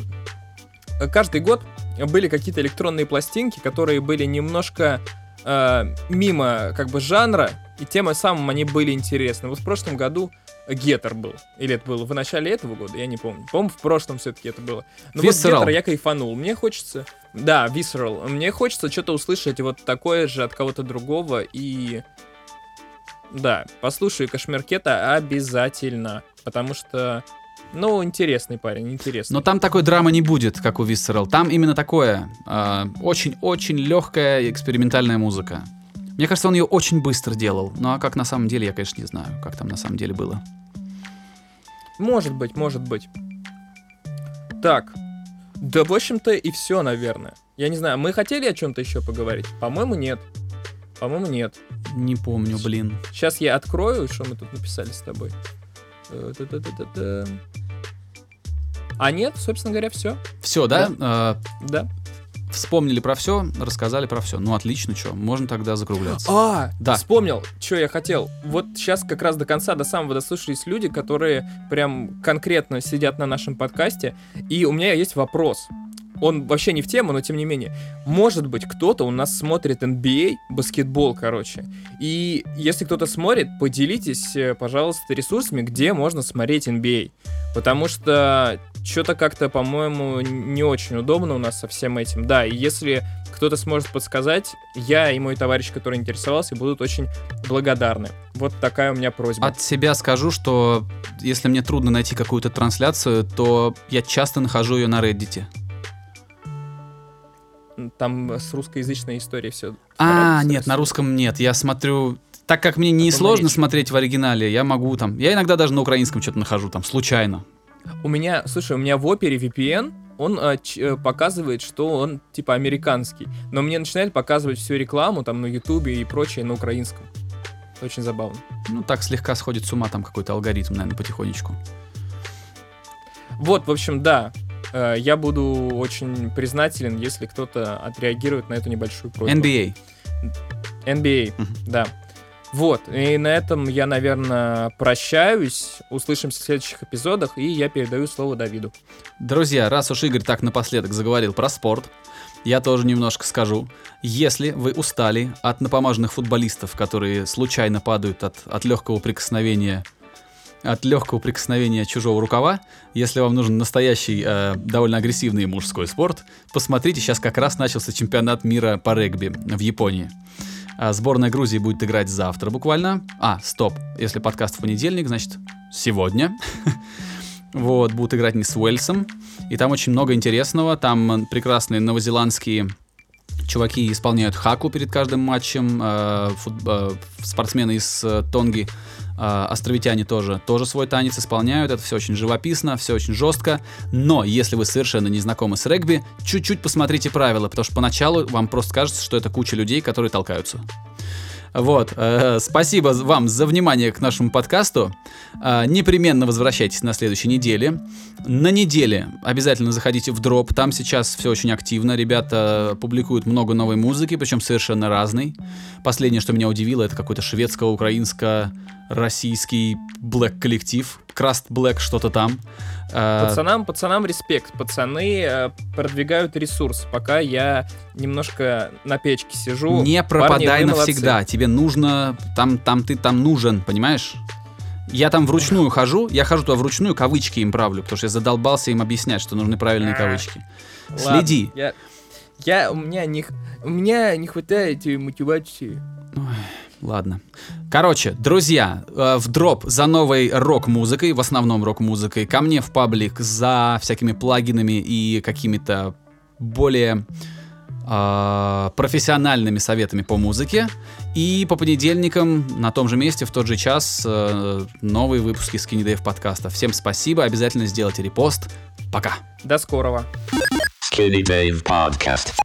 каждый год были какие-то электронные пластинки, которые были немножко э, мимо как бы жанра, и тем самым они были интересны. Вот в прошлом году Гетер был. Или это было в начале этого года, я не помню. По-моему, в прошлом все-таки это было. Но Visceral. вот Гетер я кайфанул. Мне хочется... Да, Visceral. Мне хочется что-то услышать вот такое же от кого-то другого. И... Да, послушай Кашмеркета обязательно. Потому что ну, интересный парень, интересный. Но там такой драмы не будет, как у Visceral. Там именно такое. Очень-очень э, легкая экспериментальная музыка. Мне кажется, он ее очень быстро делал. Ну а как на самом деле, я, конечно, не знаю, как там на самом деле было. Может быть, может быть. Так. Да, в общем-то, и все, наверное. Я не знаю, мы хотели о чем-то еще поговорить? По-моему, нет. По-моему, нет. Не помню, блин. Сейчас я открою, что мы тут написали с тобой. Э, та-та-та-та-та. А нет, собственно говоря, все. Все, да? А, Да. вспомнили про все, рассказали про все. Ну, отлично, что, можно тогда закругляться. А, Да. вспомнил, что я хотел. Вот сейчас как раз до конца, до самого дослушались люди, которые прям конкретно сидят на нашем подкасте. И у меня есть вопрос. Он вообще не в тему, но тем не менее. Может быть, кто-то у нас смотрит NBA, баскетбол, короче. И если кто-то смотрит, поделитесь, э, пожалуйста, ресурсами, где можно смотреть NBA. Потому что что-то как-то, по-моему, не очень удобно у нас со всем этим. Да, и если кто-то сможет подсказать, я и мой товарищ, который интересовался, будут очень благодарны. Вот такая у меня просьба. От себя скажу, что если мне трудно найти какую-то трансляцию, то я часто нахожу ее на Reddit. Там с русскоязычной историей все. А, нет, на русском нет. Я смотрю... Так как мне не сложно смотреть в оригинале, я могу там... Я иногда даже на украинском что-то нахожу, там, случайно. У меня, слушай, у меня в опере VPN, он а, ч- э, показывает, что он типа американский. Но мне начинает показывать всю рекламу там на Ютубе и прочее на украинском. Очень забавно. Ну, так слегка сходит с ума там какой-то алгоритм, наверное, потихонечку. Вот, в общем, да. э, Я буду очень признателен, если кто-то отреагирует на эту небольшую просьбу. NBA. NBA, Мгм. да. Вот, и на этом я, наверное, прощаюсь. Услышимся в следующих эпизодах, и я передаю слово Давиду. Друзья, раз уж Игорь так напоследок заговорил про спорт, я тоже немножко скажу. Если вы устали от напомаженных футболистов, которые случайно падают от, от легкого прикосновения от легкого прикосновения чужого рукава, если вам нужен настоящий, э, довольно агрессивный мужской спорт, посмотрите, сейчас как раз начался чемпионат мира по регби в Японии. А сборная Грузии будет играть завтра буквально. А, стоп, если подкаст в понедельник, значит сегодня. Вот, будут играть не с Уэльсом. И там очень много интересного. Там прекрасные новозеландские чуваки исполняют хаку перед каждым матчем. Фут- э, спортсмены из э, Тонги, островитяне тоже, тоже свой танец исполняют. Это все очень живописно, все очень жестко. Но если вы совершенно не знакомы с регби, чуть-чуть посмотрите правила, потому что поначалу вам просто кажется, что это куча людей, которые толкаются. Вот, э, спасибо вам за внимание к нашему подкасту. Э, непременно возвращайтесь на следующей неделе. На неделе обязательно заходите в дроп. Там сейчас все очень активно. Ребята публикуют много новой музыки, причем совершенно разной. Последнее, что меня удивило, это какой-то шведско-украинско-российский блэк коллектив. Краст Блэк что-то там. Э, Пацанам, пацанам респект. Пацаны э, продвигают ресурс, пока я немножко на печке сижу. Не Парни, пропадай молодцы. навсегда. Тебе нужно, там, там ты там нужен, понимаешь? Я там вручную хожу, я хожу туда вручную, кавычки им правлю, потому что я задолбался им объяснять, что нужны правильные А, кавычки. Ладно, Следи. Я, я, у меня не, у меня не хватает мотивации. Ладно. Короче, друзья, э, в дроп за новой рок-музыкой, в основном рок-музыкой, ко мне в паблик за всякими плагинами и какими-то более э, профессиональными советами по музыке. И по понедельникам на том же месте, в тот же час, э, новые выпуски Skinny Dave подкаста. Всем спасибо, обязательно сделайте репост. Пока. До скорого. Skinny Dave Podcast.